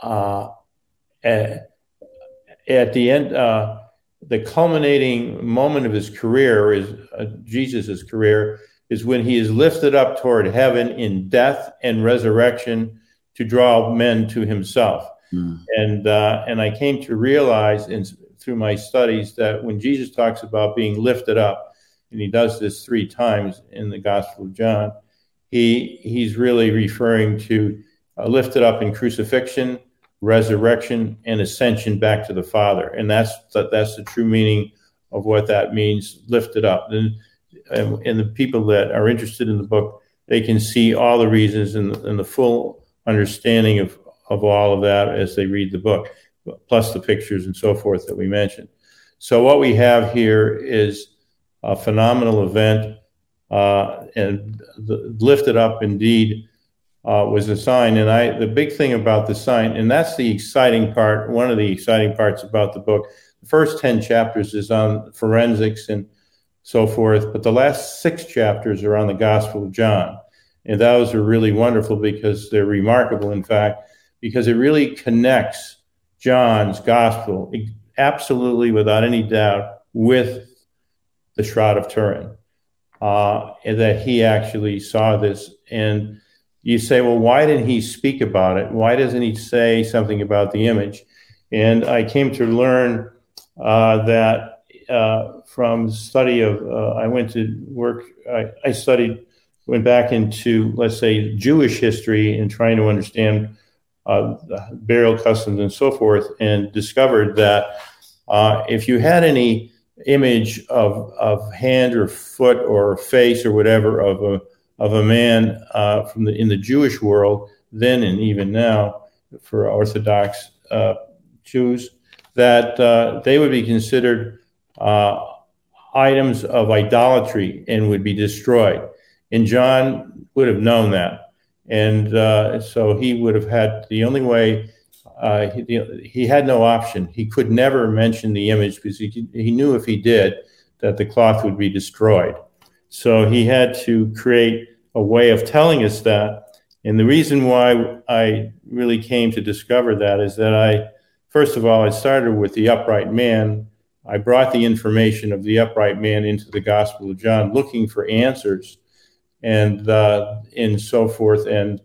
uh, at, at, the end, uh, the culminating moment of his career is uh, Jesus's career is when he is lifted up toward heaven in death and resurrection to draw men to himself. Mm. And uh, and I came to realize in, through my studies that when Jesus talks about being lifted up, and he does this three times in the Gospel of John, he he's really referring to uh, lifted up in crucifixion, resurrection, and ascension back to the Father, and that's that, that's the true meaning of what that means, lifted up. And, and the people that are interested in the book, they can see all the reasons and, and the full understanding of, of all of that as they read the book, plus the pictures and so forth that we mentioned. So what we have here is a phenomenal event, uh, and the, lifted up indeed uh, was a sign. And I, the big thing about the sign, and that's the exciting part. One of the exciting parts about the book. The first ten chapters is on forensics and so forth, but the last six chapters are on the Gospel of John, and those are really wonderful because they're remarkable. In fact, because it really connects John's gospel absolutely without any doubt with the Shroud of Turin. Uh, and that he actually saw this. And you say, well, why didn't he speak about it? Why doesn't he say something about the image? And I came to learn uh, that uh, from study of, uh, I went to work, I, I studied, went back into, let's say, Jewish history and trying to understand uh, burial customs and so forth, and discovered that uh, if you had any image of, of hand or foot or face or whatever of a of a man uh, from the in the Jewish world then and even now for Orthodox uh, Jews that uh, they would be considered uh, items of idolatry and would be destroyed. And John would have known that and uh, so he would have had the only way. Uh, he, he, had no option. He could never mention the image because he, he knew if he did that the cloth would be destroyed. So he had to create a way of telling us that. And the reason why I really came to discover that is that I, first of all, I started with the upright man. I brought the information of the upright man into the Gospel of John, looking for answers and uh, and so forth. And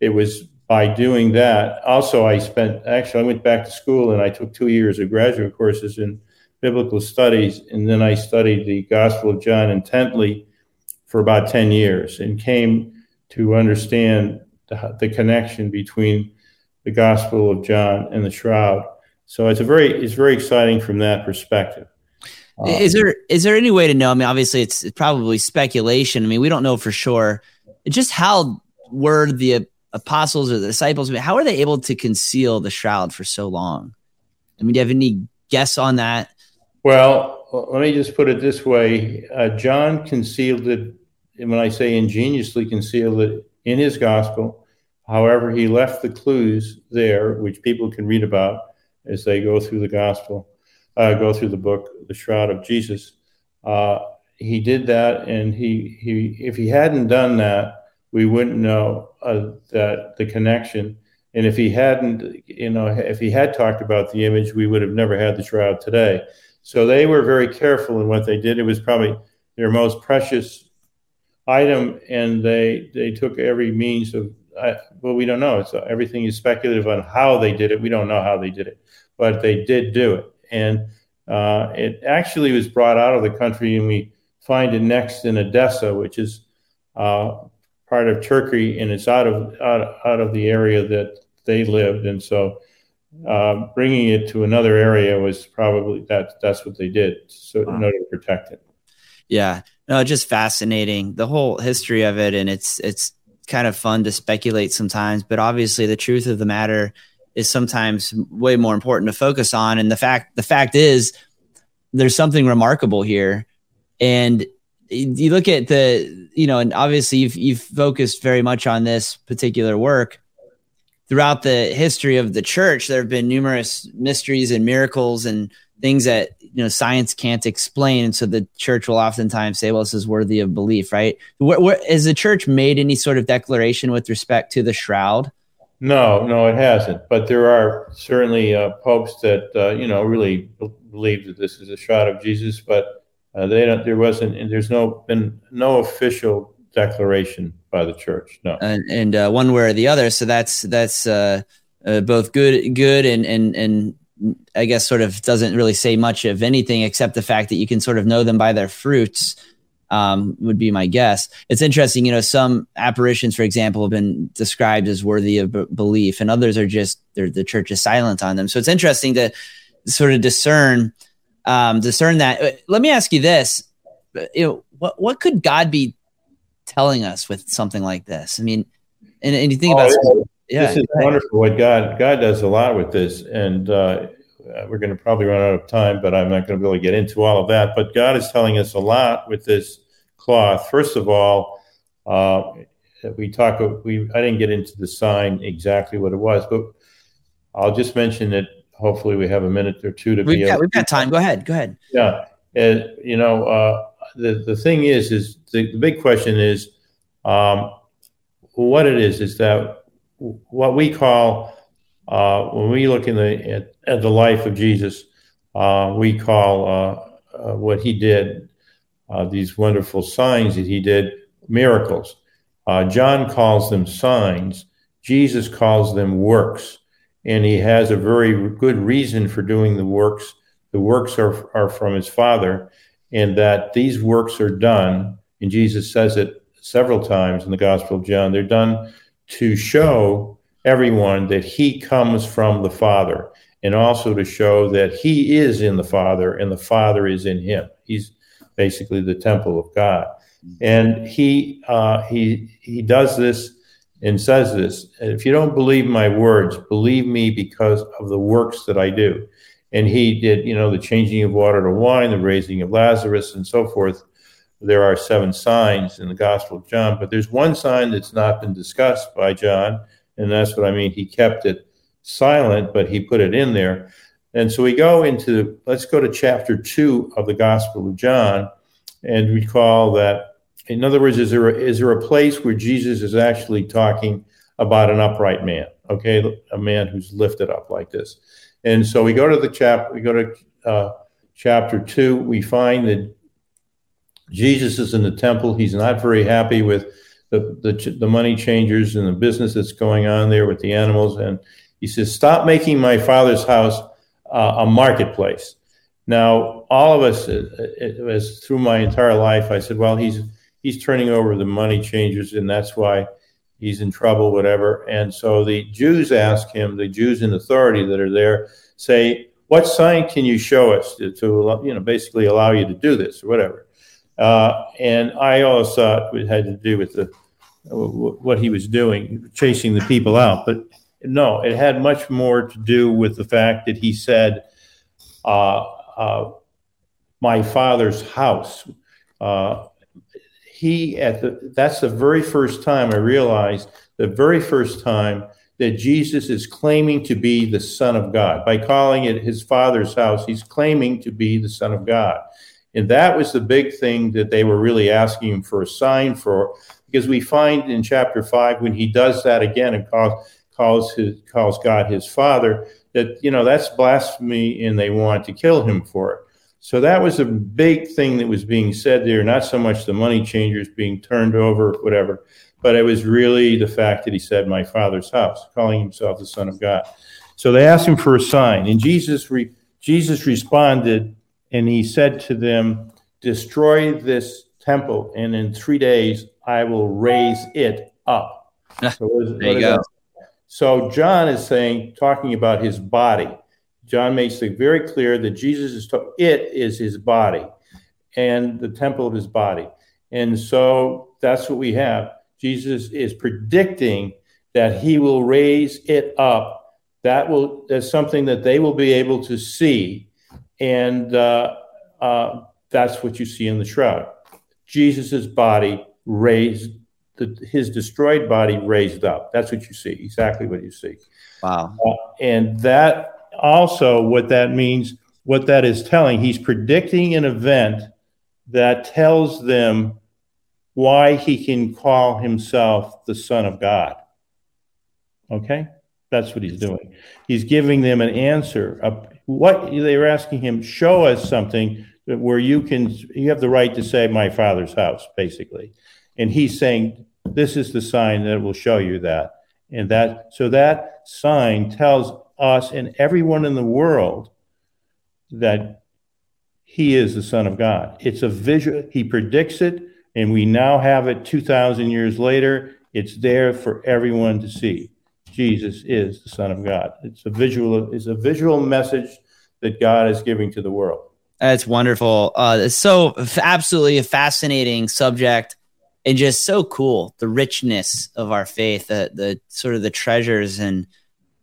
it was by doing that. Also, I spent actually I went back to school and I took two years of graduate courses in biblical studies, and then I studied the Gospel of John intently for about ten years and came to understand the, the connection between the Gospel of John and the Shroud. So it's a very it's very exciting from that perspective. Um, is there is there any way to know? I mean, obviously, it's, it's probably speculation. I mean, we don't know for sure. Just how were the apostles or the disciples? I mean, how are they able to conceal the shroud for so long? I mean, do you have any guess on that? Well, let me just put it this way: uh, John concealed it. And when I say ingeniously concealed it in his gospel, however, he left the clues there, which people can read about as they go through the gospel uh, go through the book, The Shroud of Jesus. Uh, he did that, and he he if he hadn't done that, we wouldn't know uh, that the connection. And if he hadn't, you know, if he had talked about the image, we would have never had the shroud today. So they were very careful in what they did. It was probably their most precious item, and they they took every means of. I, well, we don't know. So everything is speculative on how they did it. We don't know how they did it, but they did do it and uh, it actually was brought out of the country, and we find it next in Edessa, which is uh, part of Turkey, and it's out of out, out of the area that they lived, and so uh, bringing it to another area was probably that that's what they did so wow. in order to protect it. Yeah, no, just fascinating the whole history of it, and it's it's kind of fun to speculate sometimes, but obviously the truth of the matter is sometimes way more important to focus on. And the fact the fact is, there's something remarkable here, and you look at the you know, and obviously you've you've focused very much on this particular work throughout the history of the church. There have been numerous mysteries and miracles and things that you know science can't explain. And so the church will oftentimes say well this is worthy of belief right? Where, has the church made any sort of declaration with respect to the shroud? No no it hasn't. But there are certainly uh, popes that uh, you know really believe that this is a shroud of jesus but uh, they don't there wasn't there's no been no official declaration by the church no and, and uh, one way or the other so that's that's uh, uh, both good good and and and I guess sort of doesn't really say much of anything except the fact that you can sort of know them by their fruits. Um, would be my guess. It's interesting, you know, some apparitions, for example, have been described as worthy of b- belief, and others are just the church is silent on them. So it's interesting to sort of discern um, discern that. Uh, let me ask you this: you know, what what could God be telling us with something like this? I mean, and, and you think oh, about yeah, this is wonderful. What God God does a lot with this, and uh, we're going to probably run out of time, but I'm not going to be able to get into all of that. But God is telling us a lot with this cloth. First of all, uh, we talk. We I didn't get into the sign exactly what it was, but I'll just mention that. Hopefully, we have a minute or two to we've be. Got, we've got time. Go ahead. Go ahead. Yeah, and you know, uh, the the thing is, is the, the big question is, um, what it is is that what we call uh, when we look in the at, at the life of Jesus, uh, we call uh, uh what he did uh, these wonderful signs that he did miracles. John calls them signs. Jesus calls them works, and he has a very good reason for doing the works. The works are are from his Father, and that these works are done. And Jesus says it several times in the Gospel of John. They're done to show everyone that he comes from the Father and also to show that he is in the Father and the Father is in him. He's basically the temple of God. And he uh, he he does this and says this if you don't believe my words believe me because of the works that i do and he did you know the changing of water to wine the raising of lazarus and so forth there are seven signs in the Gospel of John, but there's one sign that's not been discussed by John, and that's what I mean. He kept it silent, but he put it in there. And so we go into, let's go to chapter two of the Gospel of John and recall that, in other words, is there, a, is there a place where Jesus is actually talking about an upright man, okay, a man who's lifted up like this? And so we go to the chapter, we go to uh, chapter two, we find that Jesus is in the temple. He's not very happy with the, the, the money changers and the business that's going on there with the animals. And he says, Stop making my father's house uh, a marketplace. Now, all of us, it, it was through my entire life, I said, Well, he's he's turning over the money changers, and that's why he's in trouble, whatever. And so the Jews ask him, the Jews in authority that are there, say, What sign can you show us to, to you know, basically allow you to do this or whatever? Uh, and I always thought it had to do with the what he was doing, chasing the people out. But no, it had much more to do with the fact that he said, uh, uh, "My father's house." Uh, he at the that's the very first time I realized the very first time that Jesus is claiming to be the Son of God by calling it his father's house. He's claiming to be the Son of God. And that was the big thing that they were really asking him for a sign for, because we find in chapter five when he does that again and calls calls his calls God his father, that you know that's blasphemy and they want to kill him for it. So that was a big thing that was being said there, not so much the money changers being turned over, whatever, but it was really the fact that he said, My father's house, calling himself the Son of God. So they asked him for a sign, and Jesus re- Jesus responded and he said to them, Destroy this temple, and in three days I will raise it up. [laughs] So there you go. So John is saying, talking about his body. John makes it very clear that Jesus is to- it is his body and the temple of his body. And so that's what we have. Jesus is predicting that he will raise it up. That will that's something that they will be able to see, and uh, uh, that's what you see in the shroud. Jesus's body raised, the, his destroyed body raised up. That's what you see. Exactly what you see. Wow. Uh, and that also what that means, what that is telling, he's predicting an event that tells them why he can call himself the Son of God. Okay? That's what he's doing. He's giving them an answer. what they were asking him, show us something where you can, you have the right to say, my father's house, basically. And he's saying, this is the sign that will show you that. And that, so that sign tells us and everyone in the world that he is the Son of God. It's a visual, he predicts it, and we now have it 2,000 years later. It's there for everyone to see. Jesus is the Son of God. It's a visual, it's a visual message that God is giving to the world. That's wonderful. Uh, it's so absolutely a fascinating subject and just so cool. The richness of our faith, the, the sort of the treasures and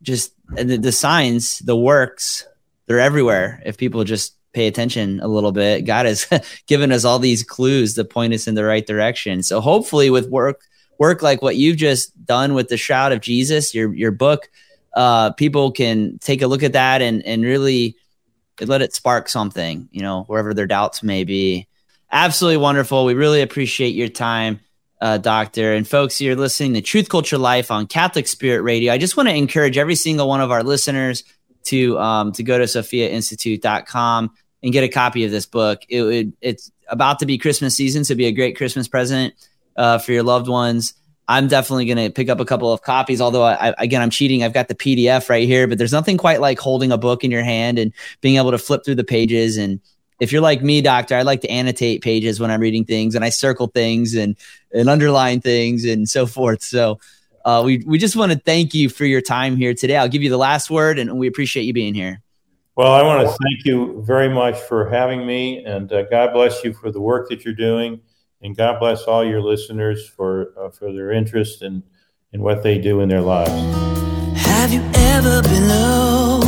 just the, the signs, the works, they're everywhere. If people just pay attention a little bit, God has [laughs] given us all these clues to point us in the right direction. So hopefully with work, work like what you've just done with the shroud of Jesus, your, your book, uh, people can take a look at that and, and really let it spark something, you know, wherever their doubts may be. Absolutely wonderful. We really appreciate your time, uh, Doctor. And folks, you're listening to Truth Culture Life on Catholic Spirit Radio. I just want to encourage every single one of our listeners to um, to go to sophiainstitute.com and get a copy of this book. It would it's about to be Christmas season, so be a great Christmas present uh, for your loved ones. I'm definitely going to pick up a couple of copies. Although, I, again, I'm cheating. I've got the PDF right here, but there's nothing quite like holding a book in your hand and being able to flip through the pages. And if you're like me, doctor, I like to annotate pages when I'm reading things, and I circle things and and underline things and so forth. So, uh, we we just want to thank you for your time here today. I'll give you the last word, and we appreciate you being here. Well, I want to thank you very much for having me, and uh, God bless you for the work that you're doing and God bless all your listeners for uh, for their interest in in what they do in their lives. Have you ever been low?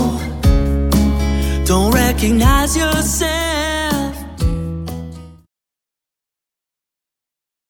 Don't recognize yourself